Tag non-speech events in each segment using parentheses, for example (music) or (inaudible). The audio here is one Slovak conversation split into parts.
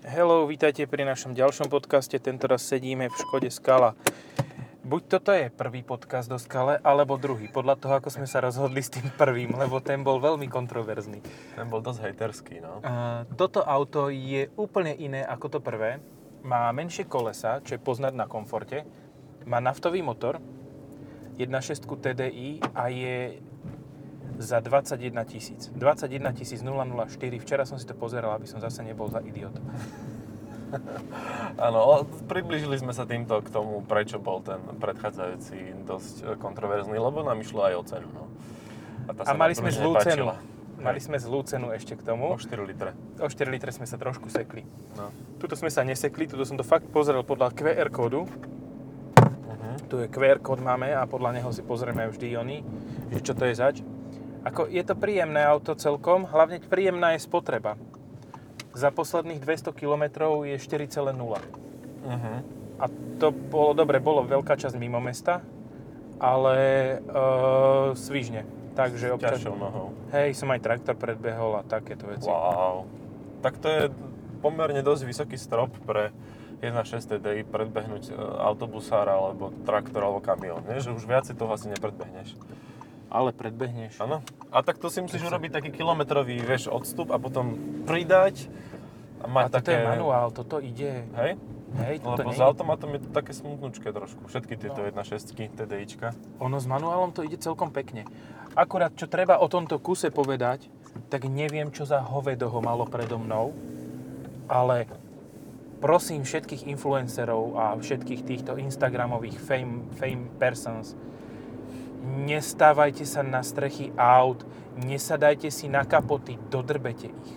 Hello, vítajte pri našom ďalšom podcaste. Tentoraz sedíme v Škode Skala. Buď toto je prvý podcast do Skale, alebo druhý. Podľa toho, ako sme sa rozhodli s tým prvým, lebo ten bol veľmi kontroverzný. Ten bol dosť hejterský, no. Uh, toto auto je úplne iné ako to prvé. Má menšie kolesa, čo je poznať na komforte. Má naftový motor, 1.6 TDI a je za 21 tisíc. 21 004. Včera som si to pozeral, aby som zase nebol za idiot. Áno, približili sme sa týmto k tomu, prečo bol ten predchádzajúci dosť e, kontroverzný, lebo nám išlo aj o cenu. No. A, tá a mali sme zlú cenu. Mali sme zlú cenu ešte k tomu. O 4 litre. O 4 litre sme sa trošku sekli. No. Tuto sme sa nesekli, tuto som to fakt pozrel podľa QR kódu. Uh-huh. Tu je QR kód máme a podľa neho si pozrieme vždy oni, že čo to je zač. Ako, je to príjemné auto celkom, hlavne príjemná je spotreba. Za posledných 200 km je 4,0. Uh-huh. A to bolo dobre, bolo veľká časť mimo mesta, ale uh, svižne. Takže občas... Nohou. Hej, som aj traktor predbehol a takéto veci. Wow. Tak to je pomerne dosť vysoký strop pre 1.6 TDI predbehnúť e, autobusára alebo traktor alebo kamión. Nie? Že už viacej toho asi nepredbehneš ale predbehneš. Áno. A tak to si musíš urobiť taký kilometrový, vieš, odstup a potom pridať a mať a toto také... je manuál, toto ide. Hej? Hej, toto Lebo s automatom je to také smutnúčke trošku. Všetky tieto no. 1.6 TDIčka. Ono s manuálom to ide celkom pekne. Akurát, čo treba o tomto kuse povedať, tak neviem, čo za hovedo ho malo predo mnou, ale prosím všetkých influencerov a všetkých týchto Instagramových fame, fame persons, nestávajte sa na strechy aut, nesadajte si na kapoty, dodrbete ich.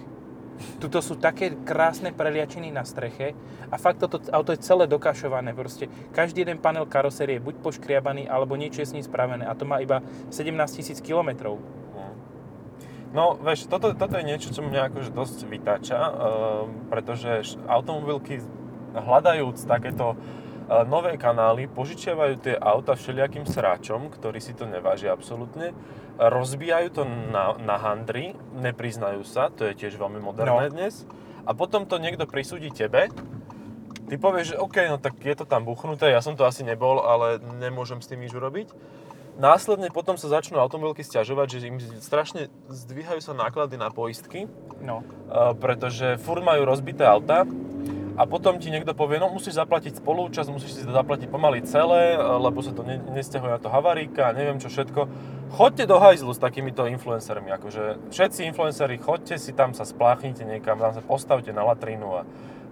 Tuto sú také krásne preliačiny na streche a fakt toto auto je celé dokašované. Proste každý jeden panel karosérie je buď poškriabaný, alebo niečo je s ním spravené. A to má iba 17 tisíc kilometrov. No, vieš, toto, toto je niečo, čo mňa akože dosť vytáča, uh, pretože automobilky hľadajúc takéto E, nové kanály požičiavajú tie auta všelijakým sráčom, ktorí si to nevážia absolútne, rozbijajú to na, na handry, nepriznajú sa, to je tiež veľmi moderné no. dnes, a potom to niekto prisúdi tebe, ty povieš, že OK, no tak je to tam buchnuté, ja som to asi nebol, ale nemôžem s tým nič urobiť. Následne potom sa začnú automobilky stiažovať, že im strašne zdvíhajú sa náklady na poistky, no. Pretože furt majú rozbité auta a potom ti niekto povie, no musíš zaplatiť spolúčasť, musíš si to zaplatiť pomaly celé, lebo sa to ne, nestiahuje na to havaríka, neviem čo všetko. Choďte do hajzlu s takýmito influencermi, akože všetci influenceri, choďte si tam sa spláchnite niekam, tam sa postavte na latrínu a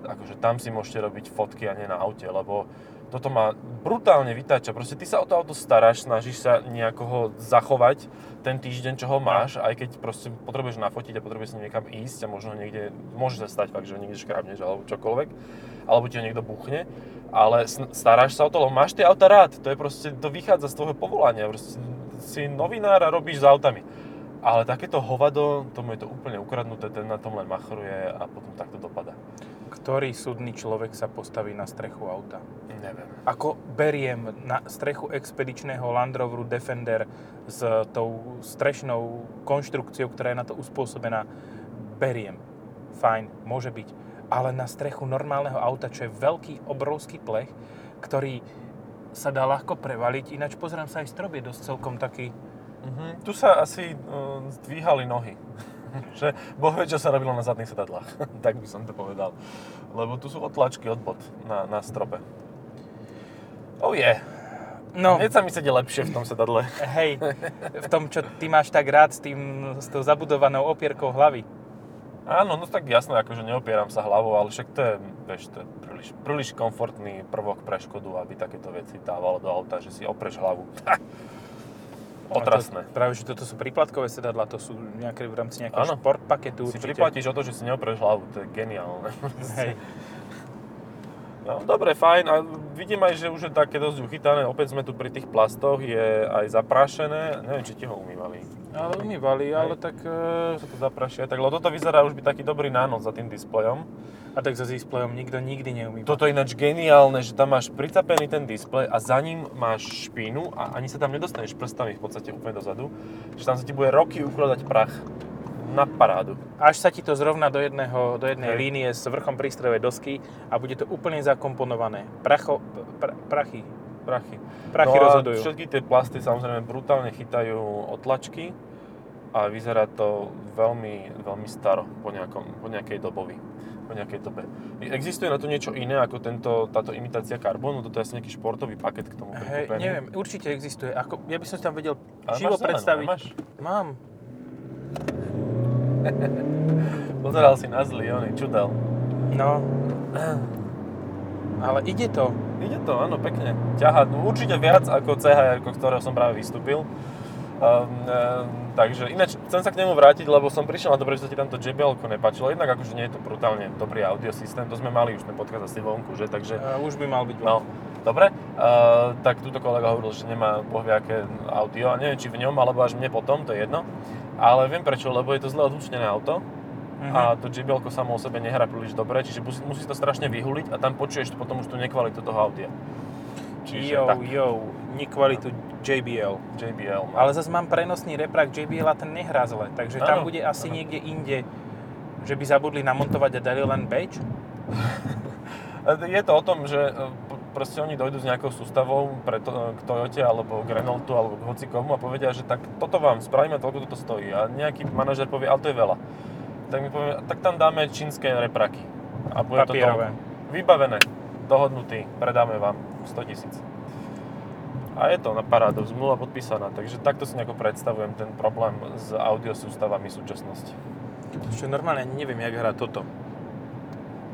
akože tam si môžete robiť fotky a nie na aute, lebo toto ma brutálne vytáča. Proste ty sa o to auto staráš, snažíš sa nejako ho zachovať ten týždeň, čo ho máš, aj keď proste potrebuješ nafotiť a potrebuješ s ním niekam ísť a možno niekde, môže sa stať fakt, že niekde škrabneš alebo čokoľvek, alebo ti ho niekto buchne, ale staráš sa o to, lebo máš tie auta rád, to je proste, to vychádza z tvojho povolania, proste si novinár a robíš s autami. Ale takéto hovado, tomu je to úplne ukradnuté, ten na tom len machruje a potom takto dopada. Ktorý súdny človek sa postaví na strechu auta? Neviem. Ako beriem na strechu expedičného Land Roveru Defender s tou strešnou konštrukciou, ktorá je na to uspôsobená, beriem. Fajn, môže byť. Ale na strechu normálneho auta, čo je veľký, obrovský plech, ktorý sa dá ľahko prevaliť. Ináč pozerám sa aj strop je dosť celkom taký Uh-huh. Tu sa asi uh, zdvíhali nohy. (laughs) že boh vie, čo sa robilo na zadných sedadlách. (laughs) tak by som to povedal. Lebo tu sú otlačky od bod na, na strope. Oh je. Yeah. No. Hneď sa mi sedie lepšie v tom sedadle. (laughs) Hej, v tom, čo ty máš tak rád s, tým, s tou zabudovanou opierkou hlavy. Áno, no tak jasno, akože neopieram sa hlavou, ale však to je, vieš, to je príliš, príliš komfortný prvok pre Škodu, aby takéto veci dávalo do auta, že si opreš hlavu. Otrasné. To, práve, že toto sú príplatkové sedadla, to sú nejaké v rámci nejakého ano. šport paketu. Si určite. priplatíš o to, že si neopreš hlavu, to je geniálne. Hej. (laughs) No, dobre, fajn. A vidím aj, že už je také dosť uchytané. Opäť sme tu pri tých plastoch, je aj zaprášené. Neviem, či ti ho umývali. Ale umývali, Hej. ale tak... E... Sa to zaprašia. Tak, lebo toto vyzerá už byť taký dobrý nános za tým displejom. A tak za displejom nikto nikdy neumýva. Toto je ináč geniálne, že tam máš pricapený ten displej a za ním máš špínu a ani sa tam nedostaneš prstami v podstate úplne dozadu. Že tam sa ti bude roky ukladať prach. Na parádu. Až sa ti to zrovna do, jedného, do jednej Hej. línie s vrchom prístrojovej dosky a bude to úplne zakomponované. Pracho, pra, prachy. Prachy. Prachy no a rozhodujú. všetky tie plasty samozrejme brutálne chytajú otlačky a vyzerá to veľmi, veľmi staro po, nejakom, po nejakej dobovi. Po nejakej dobe. Existuje na to niečo iné ako tento, táto imitácia karbónu? Toto je asi nejaký športový paket k tomu Hej, neviem, určite existuje. Ako, ja by som si tam vedel Ale živo máš predstaviť. nemáš? Mám. (laughs) Pozeral si na zlý, oný čudel. No. Ale ide to. Ide to, áno, pekne. Ťaha, no, určite viac ako CHR, ktorého som práve vystúpil. Um, um, takže ináč chcem sa k nemu vrátiť, lebo som prišiel na to, že sa ti tamto JBL nepáčilo. Jednak akože nie je to brutálne dobrý audiosystém, to sme mali už ten podcast asi vonku, že? Takže, Uh, už by mal byť. no, dobre. Uh, tak túto kolega hovoril, že nemá boh vie aké audio, a neviem či v ňom, alebo až mne potom, to je jedno. Ale viem prečo, lebo je to zle odlučnené auto Mhm. a to JBL samo o sebe nehrá príliš dobre, čiže musí, musí to strašne vyhuliť a tam počuješ potom už tú nekvalitu toho audia. Čiže Jo, tak, jo, nekvalitu JBL. JBL. No. Ale zase mám prenosný reprak JBL a ten nehrá zle, takže tam Áno, bude asi áno. niekde inde, že by zabudli namontovať a dali len badge. (laughs) Je to o tom, že proste oni dojdú s nejakou sústavou pre to, k Toyote alebo k Renaultu alebo k hocikomu a povedia, že tak toto vám spravíme, toľko toto stojí. A nejaký manažer povie, ale to je veľa. Tak mi povie, tak tam dáme čínske repraky. A bude to Papierové. toľko. Vybavené, dohodnutý, predáme vám 100 tisíc. A je to na parádu, zmluva podpísaná, takže takto si nejako predstavujem ten problém s audiosústavami súčasnosti. Čo normálne neviem, jak hrá toto.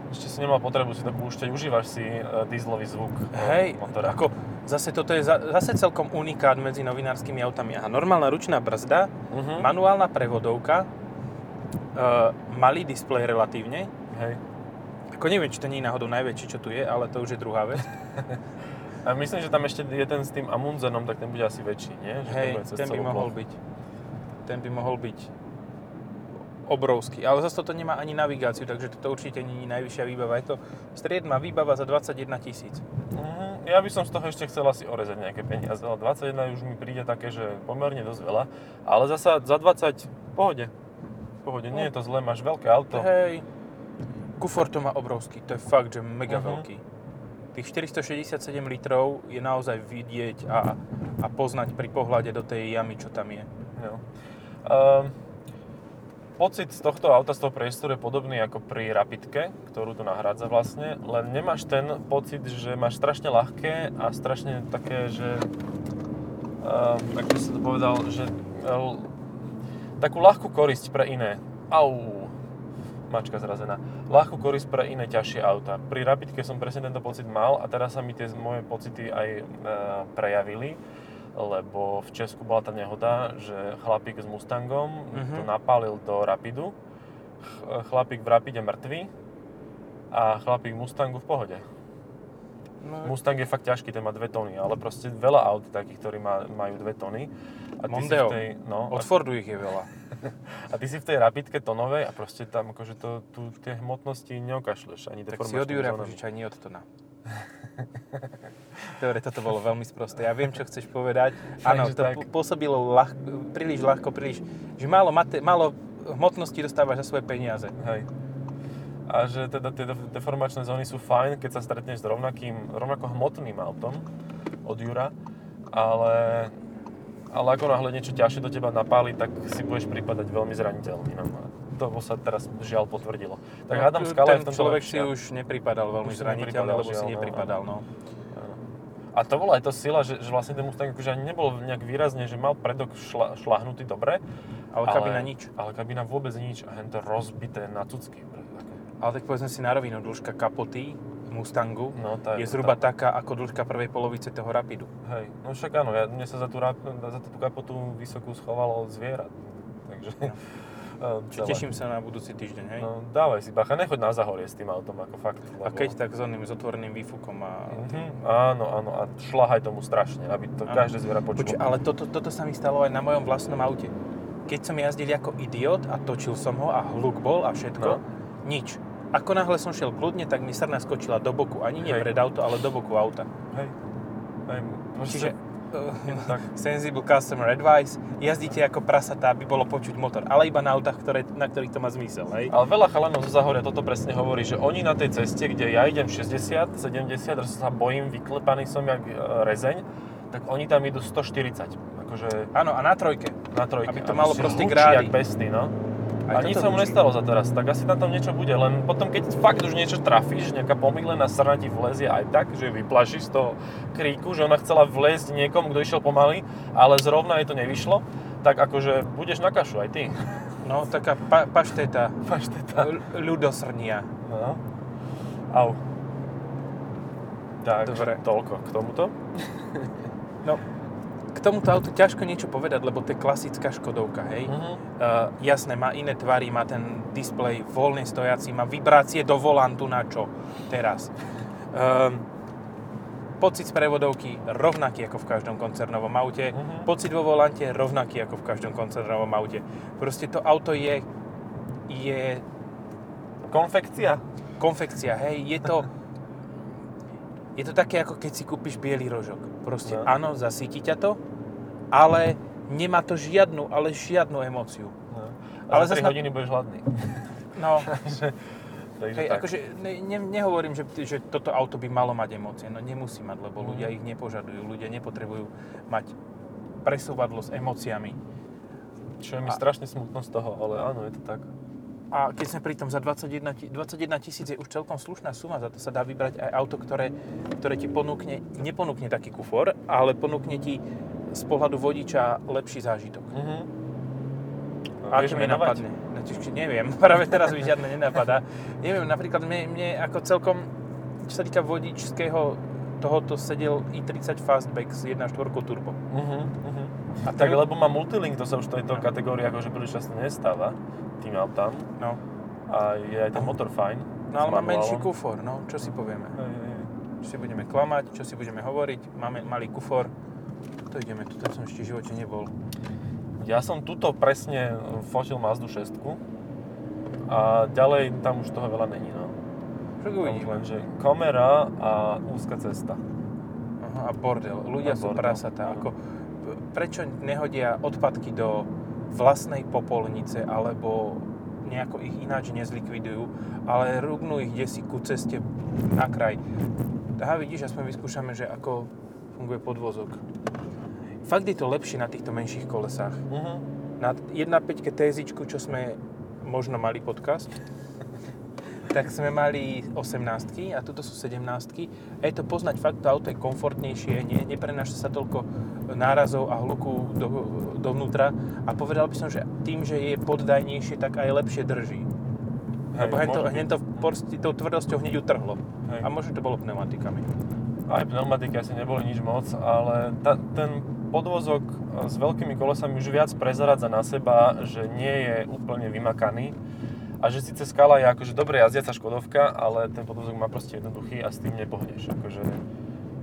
Ešte si nemal potrebu si to púšťať, užívaš si e, dieselový zvuk e, Hej, motora. ako zase toto je za, zase celkom unikát medzi novinárskymi autami. Aha, normálna ručná brzda, Mhm. manuálna prevodovka, uh, malý displej relatívne. Hej. Ako neviem, či to nie je náhodou najväčší, čo tu je, ale to už je druhá vec. (laughs) A myslím, že tam ešte je ten s tým Amundsenom, tak ten bude asi väčší, nie? Že Hej, cez ten by mohol byť. Ten by mohol byť obrovský. Ale zase toto nemá ani navigáciu, takže toto určite nie je najvyššia výbava. Je to striedma výbava za 21 tisíc. Mhm, Ja by som z toho ešte chcel asi orezať nejaké peniaze, ale 21 už mi príde také, že pomerne dosť veľa. Ale zasa za 20, v pohode. Pohode, nie je to zlé, máš veľké auto. Hej, kufor to má obrovský, to je fakt, že mega Mhm. veľký. Tých 467 litrov je naozaj vidieť a, a poznať pri pohľade do tej jamy, čo tam je. Jo. Ehm, pocit z tohto auta, z toho priestoru je podobný ako pri Rapidke, ktorú tu nahrádza vlastne, len nemáš ten pocit, že máš strašne ľahké a strašne také, že... Um, ako by som to povedal, že... Uh, takú ľahkú korisť pre iné. Au, mačka zrazená. Ľahkú korisť pre iné ťažšie auta. Pri Rapidke som presne tento pocit mal a teraz sa mi tie moje pocity aj e, prejavili, lebo v Česku bola tá nehoda, že chlapík s Mustangom Mhm. to napálil do Rapidu, Ch- chlapík v Rapide mŕtvy a chlapík Mustangu v pohode. No, Mustang je fakt ťažký, ten má 2 tony, ale proste veľa aut takých, ktorí má, majú 2 tony. A ty si Mondeo. v tej, no, od Fordu ich je veľa. (laughs) a ty si v tej rapidke tonovej a proste tam akože to, tu tie hmotnosti neokašleš, ani Tak si od Jura požičaj, nie od Tona. (laughs) Dobre, toto bolo veľmi sprosté. Ja viem, čo chceš povedať. Áno, to tak. pôsobilo ľah, príliš ľahko, príliš, že málo, mate, málo hmotnosti dostávaš za svoje peniaze. Hej. A že teda tie def- deformačné zóny sú fajn, keď sa stretneš s rovnakým, rovnako hmotným autom od Jura, ale, ale ako náhle niečo ťažšie do teba napáli, tak si budeš pripadať veľmi zraniteľný. No. To sa teraz žiaľ potvrdilo. Tak No, skala je ten v človek si už nepripadal veľmi Už zraniteľný, lebo si no, nepripadal. No. Áno. A to bola aj to sila, že, že vlastne ten Mustang akože ani nebol nejak výrazne, že mal predok šla, šlahnutý dobre. Ale kabina nič. Ale kabina vôbec nič a hento rozbité na cucky. Ale tak povedzme si na rovinu, dĺžka kapoty Mustangu No, tá je zhruba taká ako dĺžka prvej polovice toho Rapidu. Hej, no však áno, ja, mne sa za tú, za tú kapotu vysokú schovalo zviera. Takže... No. Čiže teším sa na budúci týždeň, hej? No, dávaj si bacha, nechoď na zahorie s tým autom, ako fakt. A keď tak s oným, s otvoreným výfukom a... Mhm, áno, áno, a šlahaj tomu strašne, aby to Áno. každé zviera počulo. Počuť, ale toto, toto sa mi stalo aj na mojom vlastnom aute. Keď som jazdil ako idiot a točil som ho a hluk bol a všetko, No. nič. Ako náhle som šiel kľudne, tak mi srna skočila do boku. Ani nie Hej. pred auto, ale do boku auta. Hej. Hej, Čiže (laughs) Tak. Sensible Customer Advice. Jazdíte ako prasatá, aby bolo počuť motor. Ale iba na autách, ktoré, na ktorých to má zmysel, hej? Ale veľa chalanov zo Zahoria toto presne hovorí, že oni na tej ceste, kde ja idem 60, 70, že sa bojím, vyklepaný som jak e, rezeň, tak oni tam idú 140. Akože Áno, a na trojke. na trojke. Aby to malo proste grády. jak besný, no. Aj a nič sa mu nestalo za teraz, tak asi na tom niečo bude, len potom keď fakt už niečo trafíš, nejaká pomýlená srna ti vlezie aj tak, že vyplašíš z toho kríku, že ona chcela vliezť niekomu, kto išiel pomaly, ale zrovna jej to nevyšlo, tak akože budeš na kašu aj ty. No, taká pa, pašteta, Pašteta. l- ľudosrnia. No. Au. Tak, Dobre. toľko k tomuto. No, k tomuto autu ťažko niečo povedať, lebo to je klasická Škodovka, hej? Mhm. Uh, jasné, má iné tvary, má ten displej voľne stojací, má vibrácie do volantu na čo teraz. Um, pocit z prevodovky rovnaký ako v každom koncernovom aute. Mhm. Pocit vo volante rovnaký ako v každom koncernovom aute. Proste to auto je, je Konfekcia. konfekcia, hej, je to... (laughs) Je to také, ako keď si kúpiš biely rožok. Proste No. áno, zasíti ťa to, ale nemá to žiadnu, ale žiadnu emóciu. No. Ale Ale za zas 3 na- hodiny budeš hladný. (laughs) No, Takže hej, tak. akože ne, ne, nehovorím, že, že toto auto by malo mať emócie. No nemusí mať, lebo Mhm. ľudia ich nepožadujú. Ľudia nepotrebujú mať presúvadlo s emóciami. Čo je mi A- strašne smutno z toho, ale áno, je to tak. A keď sme pri tom za 21, ti- 21 tisíc je už celkom slušná suma, za to sa dá vybrať aj auto, ktoré, ktoré ti ponúkne, neponúkne taký kufor, ale ponúkne ti z pohľadu vodiča lepší zážitok. Mhm. No, A mi napadne? No, či neviem, (laughs) práve teraz mi žiadne nenapadá. Neviem, napríklad mne, mne ako celkom, čo sa týka vodičského, tohoto sedel i30 Fastback s 1.4 turbo. Mhm. A Tak, ten- lebo má multilink, to sa už v tejto No. kategórii akože príliš často nestáva tým autám. No, A je aj ten motor fajn. no ale má menší kufor, no, čo si povieme. Hej, hej. Čo si budeme klamať, čo si budeme hovoriť, máme malý kufor. Tu ideme, tu som ešte v živote nebol. Ja som tuto presne fotil Mazdu 6 a ďalej tam už toho veľa není. No. Však uvidíme. len, že kamera a úzka cesta. Aha, a bordel. Ľudia A sú bordel, prasatá. Ako, prečo nehodia odpadky do vlastnej popolnice alebo nejako ich ináč nezlikvidujú, ale rúbnú ich desi ku ceste na kraj. Aha, vidíš, aspoň vyskúšame, že ako funguje podvozok. Fakt je to lepšie na týchto menších kolesách. Mhm. Na 1.5 TZ, čo sme možno mali podcast, tak sme mali 18 a tuto sú 17 a je to poznať fakt, to auto je komfortnejšie, ne, neprenáša sa toľko nárazov a hluku do, dovnútra a povedal by som, že tým, že je poddajnejšie, tak aj lepšie drží. Hej, Lebo hneď to, hneď to proste tou tvrdosťou hneď utrhlo. Hej. A možno to bolo pneumatikami. Aj pneumatiky asi neboli nič moc, ale ta, ten podvozok s veľkými kolesami už viac prezradza na seba, že nie je úplne vymakaný a že síce skala je akože dobre jazdiaca Škodovka, ale ten podvozok má proste jednoduchý a s tým nepohneš. Akože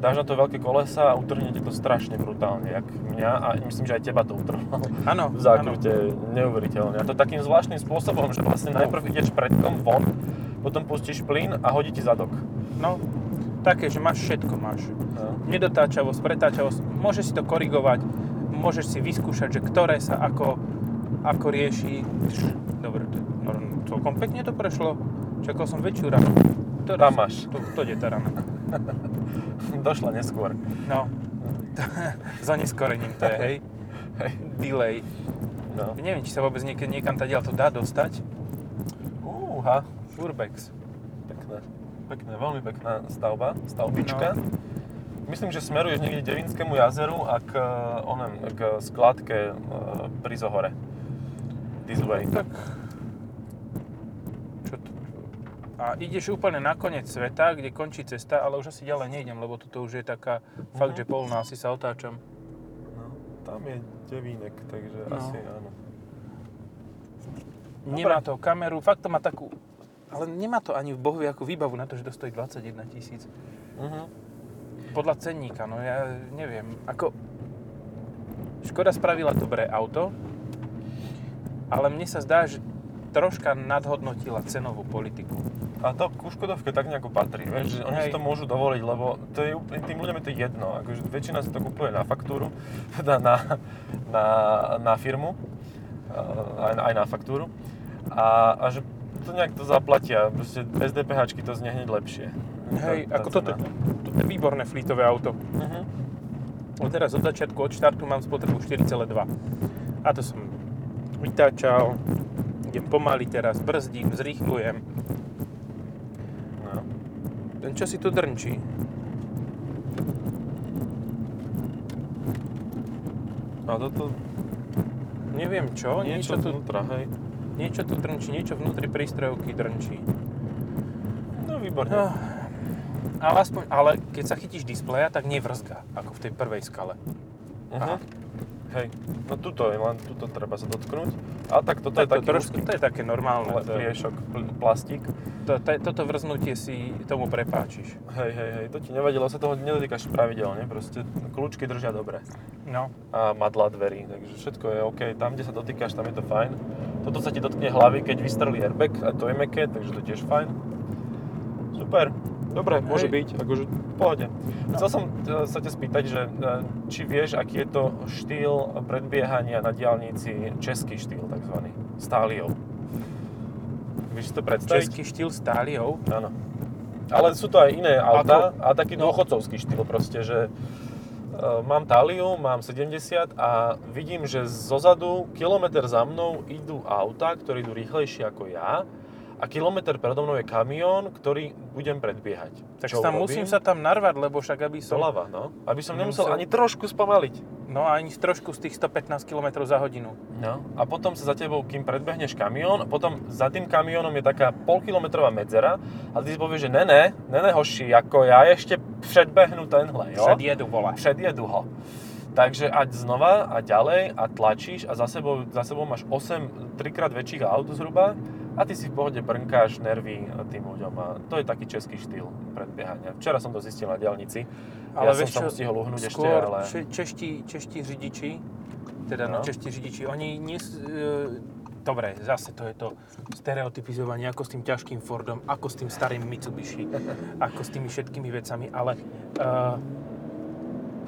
dáš na to veľké kolesa a utrhne ti to strašne brutálne, jak mňa a myslím, že aj teba to utrhlo. Áno, v zákrute neuveriteľne. A to takým zvláštnym spôsobom, že vlastne najprv ideš predkom von, potom pustíš plyn a hodí ti zadok. No, také, že máš všetko, máš. No. nedotáčavosť, pretáčavosť, môžeš si to korigovať, môžeš si vyskúšať, že ktoré sa ako, ako rieši. No, celkom pekne to prešlo. Čakal som väčšiu ranu. To, Tam máš. To, to je tá rana. (laughs) Došla neskôr. No, (laughs) za neskorením to je, hej. Hej. Delay. No. Neviem, či sa vôbec niekde, niekam tadiaľ to dá dostať. Úha. Urbex. Pekné. Pekné, veľmi pekná stavba, stavbička. No. Myslím, že smeruješ niekde k Devinskému jazeru a k, eh, onem, k skladke eh, pri Zohore. This way. Tak... Čo to? A ideš úplne na koniec sveta, kde končí cesta, ale už asi ďalej nejdem, lebo toto už je taká fakt, Mhm. že polná, asi sa otáčam. No, tam je Devínek, takže No. asi áno. Nemá to kameru, fakt to má takú... Ale nemá to ani v bohu ako výbavu na to, že to stojí 21 tisíc. Mhm. Podľa cenníka, no ja neviem. Ako... Škoda spravila dobré auto, ale mne sa zdá, že troška nadhodnotila cenovú politiku. A to ku Škodovke tak nejako patrí, vieš, že oni Hej. si to môžu dovoliť, lebo to je, tým ľuďom je to jedno, akože väčšina si to kupuje na faktúru, (laughs) teda na, na, na firmu, eh, aj, aj na faktúru a, a že to nejak to zaplatia, proste bez DPH to znie hneď lepšie. Hej, Tá- tá ako toto, toto je výborné flítové auto. No teraz od začiatku, od štartu mám spotrebu 4,2. A to som vytáčal, idem pomaly teraz, brzdím, zrýchlujem. No. Ten čo si tu drnčí? A toto Neviem čo, niečo, niečo, tu, vnútra, hej. niečo tu drnčí, niečo vnútri prístrojovky drnčí. No výborne. No, ale aspoň, ale keď sa chytíš displeja, tak nevrzga, ako v tej prvej skale. Aha. Hej, no tuto je, len tuto treba sa dotknúť. A tak toto je Tak to, taký trošku, úzky to je také normálne. pl- To, pliešok, pl- plastík. to, to, toto vrznutie si tomu prepáčiš. Hej, hej, hej, to ti nevadilo, sa toho nedotýkaš pravidelne, proste kľúčky držia dobre. No. A madla dverí, takže všetko je OK, tam, kde sa dotýkaš, tam je to fajn. Toto sa ti dotkne hlavy, keď vystrelí airbag, a to je meké, takže to je tiež fajn. Super, dobre, môže Hej. byť, akože v pohode. Chcel som e, sa ťa spýtať, že e, či vieš, aký je to štýl predbiehania na diálnici, český štýl takzvaný, stáliou. Vieš si to predstaviť? Český štýl stáliou. Áno. Ale sú to aj iné auta a, taký no. dôchodcovský štýl proste, že uh, mám Taliu, mám 70 a vidím, že zozadu, kilometr za mnou idú auta, ktoré idú rýchlejšie ako ja a kilometr predo mnou je kamión, ktorý budem predbiehať. Tak Čo tam urobím? musím sa tam narvať, lebo však aby som... Doľava, no. Aby som nemusel Nemusel- ani trošku spomaliť. No ani trošku z tých 115 km za hodinu. No. A potom sa za tebou, kým predbehneš kamión, potom za tým kamiónom je taká polkilometrová medzera a ty si povieš, že ne, ne, ne, ne, hoši, ako ja ešte predbehnu tenhle, jo? Předjedu, vole. Předjedu ho. Takže ať znova a ďalej a tlačíš a za sebou, za sebou máš 8 trikrát väčších aut zhruba a ty si v pohode brnkáš nervy tým ľuďom a to je taký český štýl predbiehania. Včera som to zistil na diaľnici, Ale ja som sa stihol uhnúť ešte, ale... če, čeští, čeští řidiči, teda no. No. čeští řidiči, oni nie... E, dobre, zase to je to stereotypizovanie, ako s tým ťažkým Fordom, ako s tým starým Mitsubishi, (laughs) ako s tými všetkými vecami, ale uh,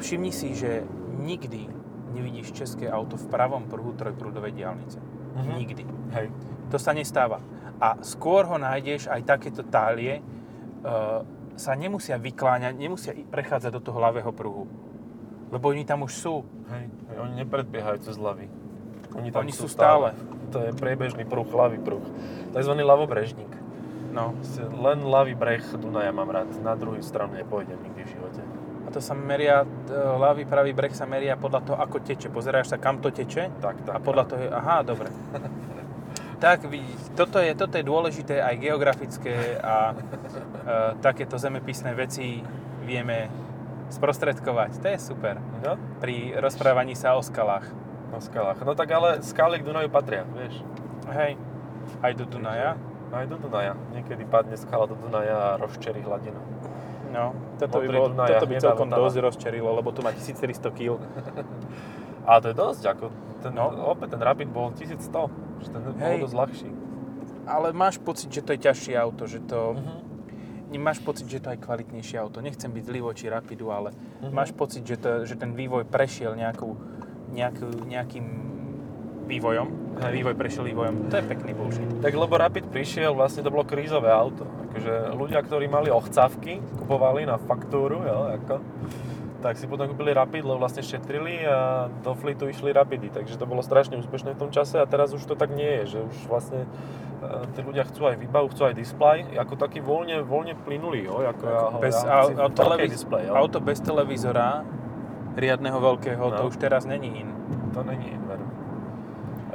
všimni si, že nikdy nevidíš české auto v pravom pruhu trojprúdovej diálnice. Mhm. Nikdy. Hej. To sa nestáva. A skôr ho nájdeš aj takéto tálie, uh, sa nemusia vykláňať, nemusia prechádzať do toho ľavého pruhu. Lebo oni tam už sú. Hej, oni nepredbiehajú cez hlavy. Oni tam Oni sú sú stále. To je priebežný pruh, ľavý pruh. Takzvaný ľavobrežník. No. Len ľavý breh Dunaja mám rád. Na druhú stranu nepôjdem nikdy v živote. A to sa meria, t- ľavý, pravý breh sa meria podľa toho, ako teče. Pozeráš sa, kam to teče Tak, tak. a podľa toho je, aha, dobre. (laughs) tak vidíš, toto je, toto je dôležité aj geografické a e, takéto zemepisné veci vieme sprostredkovať. To je super. No, Pri rozprávaní sa o skalách. na skalách. No tak ale skaly k Dunaju patria, vieš. Hej, aj do Dunaja. Aj do Dunaja. Niekedy padne skala do Dunaja a rozčerí hladinu. No, toto by, Modrý bolo, Dunaj a toto by celkom Vltava. dosť rozčerilo, lebo tu má 1400 kg. (laughs) A to je dosť, ako ten, No. opäť ten Rapid bol 1100. Že ten bol dosť ľahší. Ale máš pocit, že to je ťažšie auto, že to... Mhm. Máš pocit, že to je kvalitnejšie auto. Nechcem byť zlý voči Rapidu, ale Mhm. máš pocit, že, to, že ten vývoj prešiel nejakou, nejakú, nejakým vývojom. Ten vývoj prešiel vývojom. To je pekný bullshit. Tak lebo Rapid prišiel, vlastne to bolo krízové auto. Akože ľudia, ktorí mali ochcavky, kupovali na faktúru, jo, ako, tak si potom kúpili Rapid, lebo vlastne šetrili a do fleetu išli Rapidy. Takže to bolo strašne úspešné v tom čase a teraz už to tak nie je, že už vlastne e, tí ľudia chcú aj výbavu, chcú aj display, ako taký voľne, voľne plynulý, jo, ako ja ho bez, ja au, chci au, veľký televíz, display, jo. auto bez televízora, riadneho veľkého, to No. už teraz není in. To není in, veru.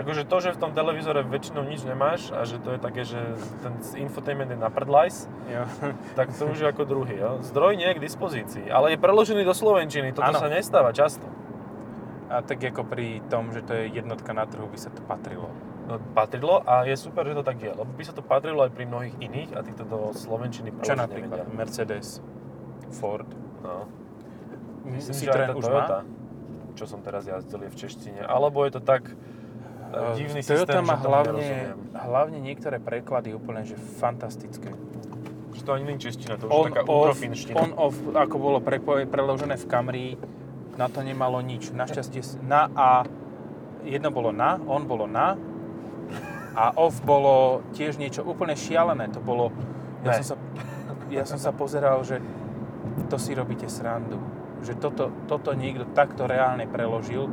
Akože to, že v tom televízore väčšinou nič nemáš a že to je také, že ten infotainment je na prdlajs, tak to už je ako druhý. Jo? Zdroj nie je k dispozícii, ale je preložený do Slovenčiny, toto Áno. sa nestáva často. A tak ako pri tom, že to je jednotka na trhu, by sa to patrilo. No, patrilo a je super, že to tak je, lebo by sa to patrilo aj pri mnohých iných a tí to do Slovenčiny Čo napríklad? nevedia. Mercedes, Ford, No. Myslím, že aj Citroen tá už Toyota, má? čo som teraz jazdil, je v češtine. Alebo je to tak, divný Toyota systém, má hlavne, hlavne niektoré preklady úplne, že fantastické. Že to ani nie je čeština, to už On, taká off, on off, ako bolo prepo- preložené v Camry, na to nemalo nič. Našťastie na a jedno bolo na, on bolo na a off bolo tiež niečo úplne šialené. To bolo, ja Ne. som, sa, ja som sa pozeral, že to si robíte srandu. Že toto, toto niekto takto reálne preložil.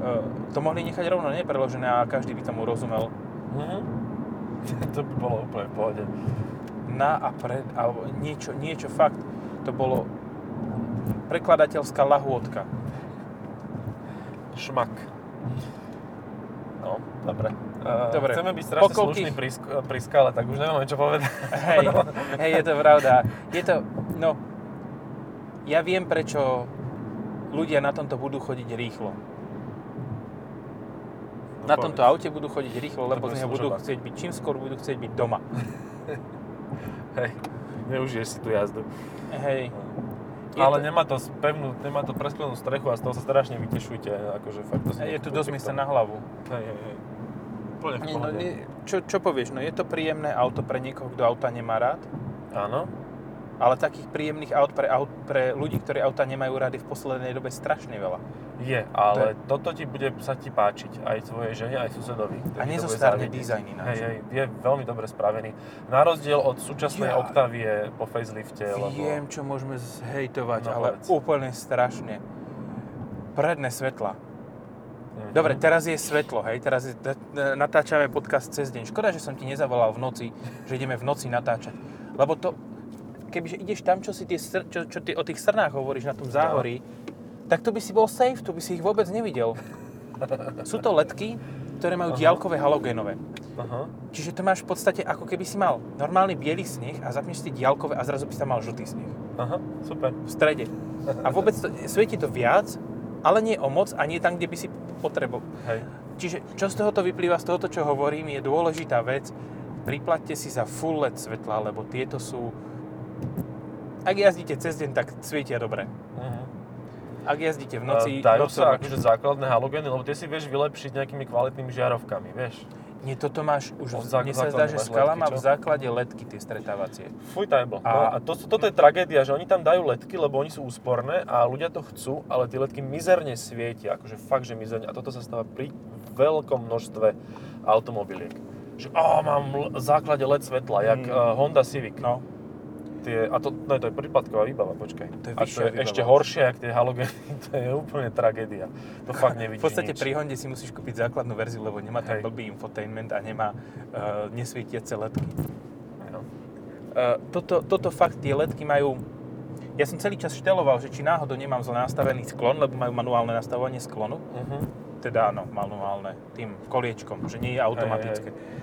E, to mohli nechať rovno nepreložené a každý by tomu rozumel. Mhm. (laughs) to by bolo úplne v pohode. na a pred, alebo niečo, niečo fakt. To bolo prekladateľská lahôdka. Šmak. No, dobre. Uh, Dobre. Chceme byť strašne Pokolky- slušní pri, sk- pri skale, tak už nemáme čo povedať. (laughs) Hej, hej, je to pravda. Je to, no, ja viem, prečo ľudia na tomto budú chodiť rýchlo. Na povedz. tomto aute budú chodiť rýchlo, lebo z neho budú služobák. chcieť byť, čím skôr budú chcieť byť doma. (laughs) Hej, neužiješ si tú jazdu. Hej. Je Ale to, nemá to pevnú, nemá to presklenú strechu a z toho sa strašne vytešujte. Akože fakt to je tu dosť miesta na hlavu. Hej, hej, hej. V Nie, no, nie, čo, čo povieš, no je to príjemné auto pre niekoho, kto auta nemá rád, Áno. Ale takých príjemných aut pre, aut pre ľudí, ktorí auta nemajú rady v poslednej dobe strašne veľa. Je, ale toto ti bude sa ti páčiť aj tvojej žene, aj susedovi. A to nezostárne dizajn ináč. Hej, hej, je veľmi dobre spravený. Na rozdiel od súčasnej Ja. Octavie po facelifte, lebo... Viem, čo môžeme zhejtovať, No, ale povedz. úplne strašne. Predné svetla. Mhm. Dobre, teraz je svetlo, hej, teraz je, natáčame podcast cez deň. Škoda, že som ti nezavolal v noci, že ideme v noci natáčať. Lebo to, kebyže ideš tam, čo, si tie, str- čo, čo ty o tých strnách hovoríš na tom záhorí, tak to by si bol safe, tu by si ich vôbec nevidel. Sú to ledky, ktoré majú Aha. diaľkové halogénové. Aha. Čiže to máš v podstate ako keby si mal normálny biely sneh a zapneš si diaľkové a zrazu by si tam mal žltý sneh. Aha, super. v strede. A vôbec to, svieti to viac, ale nie o moc a nie tam, kde by si potreboval. Hej. Čiže čo z tohoto vyplýva, z tohoto, čo hovorím, je dôležitá vec. Priplaťte si za full LED svetla, lebo tieto sú... Ak jazdíte cez deň, tak svietia dobre. Mhm. Ak jazdíte v noci, A dajú sa akože základné halogény, lebo tie si vieš vylepšiť nejakými kvalitnými žiarovkami, vieš. Nie, toto máš už... Od zá- Mne sa zdá, že skala má v základe ledky tie stretávacie. Fuj tajbo. A- No a to, toto je tragédia, že oni tam dajú ledky, lebo oni sú úsporné a ľudia to chcú, ale tie ledky mizerne svietia, akože fakt, že mizerne. A toto sa stáva pri veľkom množstve automobiliek. Že ó, mám l- v základe LED svetla, jak Mm. uh, Honda Civic. No, Tie, a to, no, to je prípadková výbava, počkaj. To je a to je výbava ešte horšie, jak tie halogény, (laughs) to je úplne tragédia. To fakt (laughs) nevidíš v podstate nič. pri Honde si musíš kúpiť základnú verziu, lebo nemá tam Hej. blbý infotainment a nemá uh, nesvietiace ledky. No. Uh, toto, toto fakt, tie ledky majú... Ja som celý čas šteloval, že či náhodou nemám zle nastavený sklon, lebo majú manuálne nastavovanie sklonu. Mhm. Teda áno, manuálne, tým koliečkom, že nie je automatické. Tak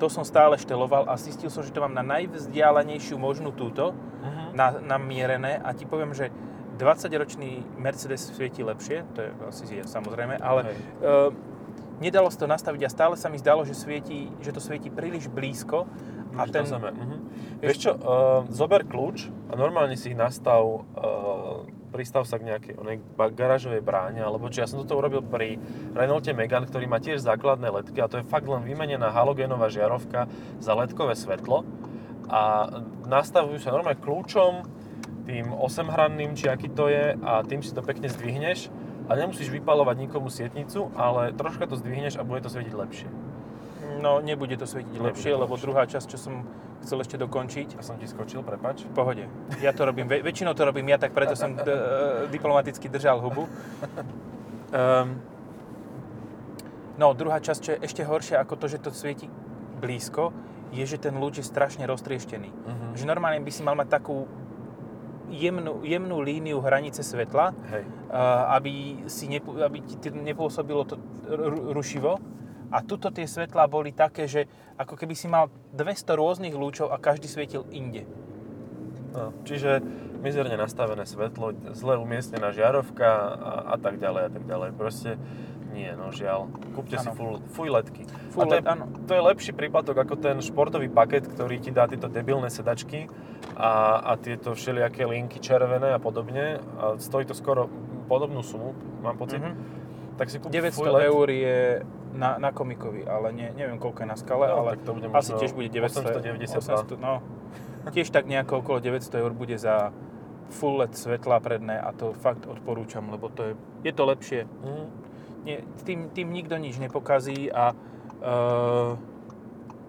to som stále šteloval a zistil som, že to mám na najvzdialenejšiu možnú túto, Mhm. na, namierené a ti poviem, že 20-ročný Mercedes svieti lepšie, to je asi je, samozrejme, ale Hej. uh, nedalo sa to nastaviť a stále sa mi zdalo, že, svieti, že to svieti príliš blízko a ten. Mhm. Vieš čo, uh, zober kľúč a normálne si ich nastav, uh, pristav sa k nejakej onej garážovej bráne, alebo či ja som toto urobil pri Renaulte Megane, ktorý má tiež základné ledky a to je fakt len vymenená halogénová žiarovka za ledkové svetlo a nastavujú sa normálne kľúčom, tým 8-hranným, či aký to je a tým si to pekne zdvihneš a nemusíš vypalovať nikomu sietnicu, ale troška to zdvihneš a bude to svietiť lepšie. No nebude to svietiť Nebude lepšie, to lebo lepšie. druhá časť, čo som chcel ešte dokončiť, Ja som ti skočil, prepač. v pohode. Ja to robím, väč- väčšinou to robím ja, tak preto som d- e, diplomaticky držal hubu. Um, no, druhá časť, čo je ešte horšia ako to, že to svieti blízko, je, že ten lúč je strašne roztrieštený. Mhm. Že normálne by si mal mať takú jemnú, jemnú líniu hranice svetla, Hej. uh, aby, si nepo, aby ti nepôsobilo to ru- rušivo. A tuto tie svetlá boli také, že ako keby si mal 200 rôznych lúčov a každý svietil inde. No, čiže mizerne nastavené svetlo, zle umiestnená žiarovka a, a tak ďalej a tak ďalej. Proste nie, no žiaľ. Kúpte si Áno. full, full ledky. Full a to, je, LED, áno. to je lepší prípadok ako ten športový paket, ktorý ti dá tieto debilné sedačky a, a tieto všelijaké linky červené a podobne. A stojí to skoro podobnú sumu, mám pocit. Mhm. tak si kúp 900 full LED. eur je na, na komikovi, ale nie, neviem koľko je na skale, No, ale to bude asi tiež bude 900, 892. 800, no. Tiež tak nejako okolo 900 eur bude za full LED svetla predné a to fakt odporúčam, lebo to je, je to lepšie. Mhm. Nie, tým, tým nikto nič nepokazí a uh,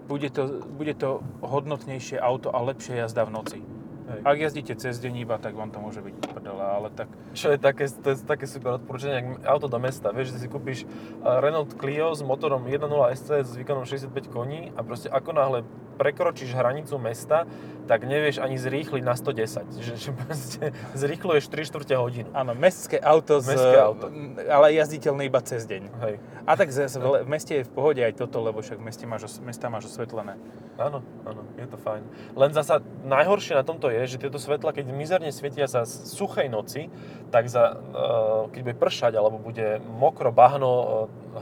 bude, to, bude to hodnotnejšie auto a lepšia jazda v noci. Hej. Ak jazdíte cez deň iba, tak vám to môže byť prdele, ale tak Čo je také, to je také super odporúčanie, ak auto do mesta. Vieš, že si kúpiš uh, Renault Clio s motorom 1.0 SC s výkonom 65 koní a proste ako náhle prekročíš hranicu mesta, tak nevieš ani zrýchliť na 110. Že, že proste (laughs) zrýchluješ 3 čtvrte hodinu. áno, mestské auto, z, Mestské auto. ale jazditeľné iba cez deň. Hej. A tak zase v, v meste je v pohode aj toto, lebo však v meste máš, mesta máš osvetlené. Áno, áno, je to fajn. Len zasa najhoršie na tomto je, že tieto svetla, keď mizerne svietia za s- suchej noci, tak za, uh, keď bude pršať alebo bude mokro, bahno, uh,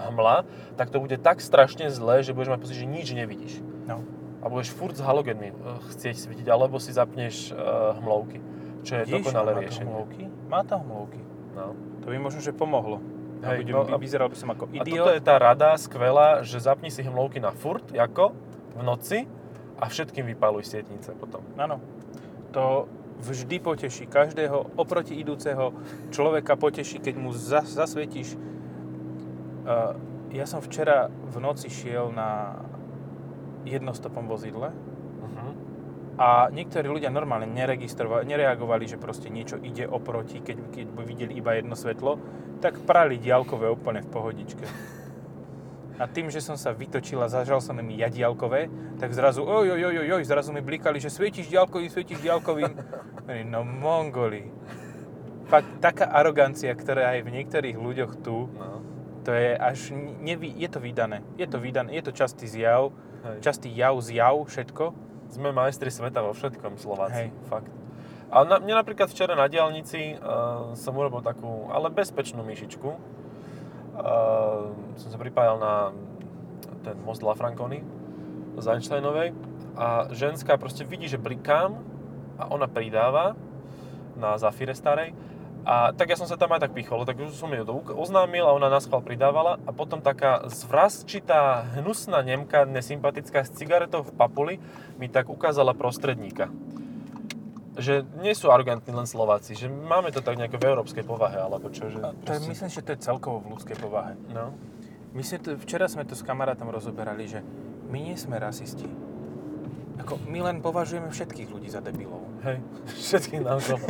hmla, tak to bude tak strašne zlé, že budeš mať pocit, že nič nevidíš. No. A budeš furt z halogénmi uh, chcieť svietiť, alebo si zapneš hmlovky, čo je dokonalé má to hmlovky? Má to hmlovky. No. To by možno, že pomohlo. A Hej, budem, no a- vyzeral by som ako A idiot. toto je tá rada skvelá, že zapni si hmlovky na furt, ako v noci a všetkým vypaluj sietnice potom. Áno. To vždy poteší každého oproti idúceho človeka poteší, keď mu zas, zasvietíš. Uh, ja som včera v noci šiel na jednostopom vozidle Uh-huh. a niektorí ľudia normálne neregistrovali, nereagovali, že proste niečo ide oproti, keď, keď by videli iba jedno svetlo, tak prali diálkové úplne v pohodičke. (laughs) A tým, že som sa vytočil a zažal som im ja diálkové, tak zrazu oj, oj, oj, oj, zrazu mi blikali, že svietíš diálkovým, svietíš diálkovým. No mongoli. Fakt, taká arogancia, ktorá je v niektorých ľuďoch tu, No. to je až, nevy, je to vydané. Je to vydané, je to častý zjav, Hej. častý jav, zjav, všetko. Sme majstri sveta vo všetkom Slováci, Hej. fakt. A na, mne napríklad včera na diálnici uh, som urobil takú, ale bezpečnú myšičku. Uh, som sa pripájal na ten most La Franconi z Einsteinovej a ženská proste vidí, že blikám a ona pridáva na Zafire starej a tak ja som sa tam aj tak pichol, tak už som uk- oznámil a ona nás chval pridávala a potom taká zvrazčitá, hnusná Nemka, nesympatická s cigaretou v papuli mi tak ukázala prostredníka. Že nie sú arogantní len Slováci, že máme to tak nejako v európskej povahe, alebo čo, že... A to je, myslím, že to je celkovo v ľudskej povahe. No, My sme to, včera sme to s kamarátom rozoberali, že my nie sme rasisti. Ako, my len považujeme všetkých ľudí za debilov. hej, (laughs) všetkých naokolo.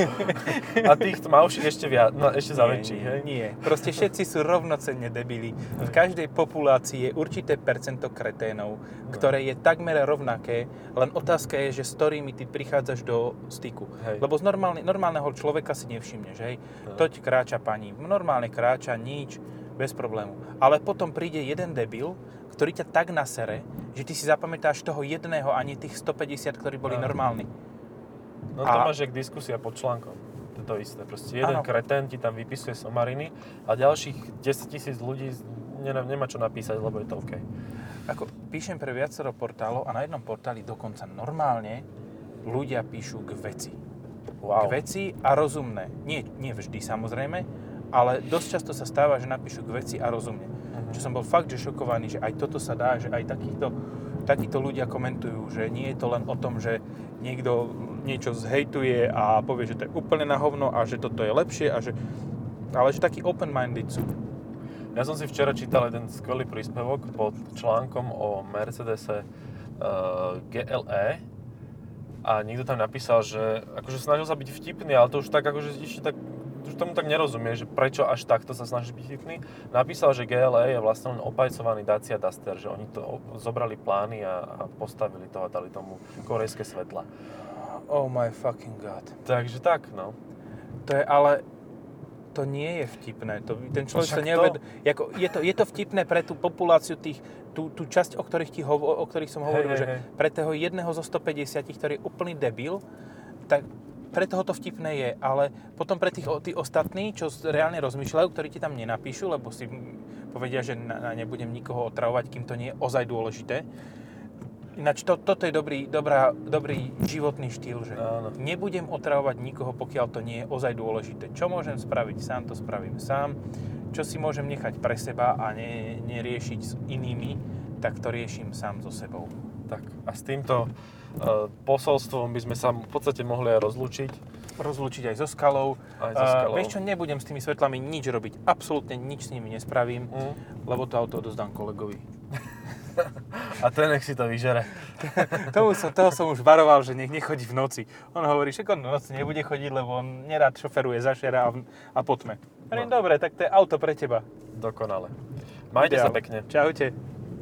A tých tmavších ešte viac, no, ešte za väčších, hej? Nie, proste všetci sú rovnocenne debili. V každej populácii je určité percento kreténov, ktoré je takmer rovnaké, len otázka je, že s ktorými ty prichádzaš do styku. Hej. Lebo z normálne, normálneho človeka si nevšimneš, hej? No. Toť kráča pani, normálne kráča, nič, bez problému. Ale potom príde jeden debil, ktorý ťa tak nasere, že ty si zapamätáš toho jedného a nie tých 150, ktorí boli Áno. normálni. No to A- máš jak diskusia pod článkom. To je to isté. Proste jeden Áno. kretén ti tam vypisuje somariny a ďalších 10 tisíc ľudí nemá, nemá čo napísať, lebo je to OK. Ako píšem pre viacero portálov a na jednom portáli dokonca normálne ľudia píšu k veci. Wow. K veci a rozumné. Nie, nie vždy samozrejme, ale dosť často sa stáva, že napíšu k veci a rozumne. Mhm. Čo som bol fakt, že šokovaný, že aj toto sa dá, že aj takýchto, takíto ľudia komentujú, že nie je to len o tom, že niekto niečo zhejtuje a povie, že to je úplne na hovno a že toto je lepšie a že... Ale že taký open-minded sú. Ja som si včera čítal jeden skvelý príspevok pod článkom o Mercedese uh, GLE a niekto tam napísal, že akože snažil sa byť vtipný, ale to už tak akože ešte tak už tomu tak nerozumie, že prečo až takto sa snaží byť vtipný. Napísal, že GLE je vlastne len opajcovaný Dacia Duster, že oni to zobrali plány a, a postavili to a dali tomu korejské svetla. Oh my fucking god. Takže tak, no. To je ale... To nie je vtipné. To, ten človek Však sa to- neuved... Jako, je, to, je to vtipné pre tú populáciu tých, tú, tú časť, o ktorých, ti hovo, o ktorých som hovoril, hej, že hej. pre toho jedného zo 150, ktorý je úplný debil, tak pre toho to vtipné je, ale potom pre tých, tí ostatní, čo reálne rozmýšľajú, ktorí ti tam nenapíšu, lebo si povedia, že na, nebudem nikoho otravovať, kým to nie je ozaj dôležité. Ináč to, toto je dobrý, dobrá, dobrý životný štýl, že Áno. nebudem otravovať nikoho, pokiaľ to nie je ozaj dôležité. Čo môžem spraviť sám, to spravím sám. čo si môžem nechať pre seba a ne, neriešiť s inými, tak to riešim sám so sebou. Tak a s týmto posolstvom by sme sa v podstate mohli aj rozlúčiť. Rozlúčiť aj so skalou. Aj so skalou. Uh, vieš čo, nebudem s tými svetlami nič robiť. Absolútne nič s nimi nespravím, Mm. lebo to auto odozdám kolegovi. (laughs) A ten nech si to vyžere. (laughs) Tomu som, toho som už varoval, že nech nechodí v noci. On hovorí, že on v noci nebude chodiť, lebo on nerád šoferuje zašera a, v- a po tme. Hovorím, No. dobre, tak to je auto pre teba. Dokonale. Majte sa Ideál. pekne. Čaute.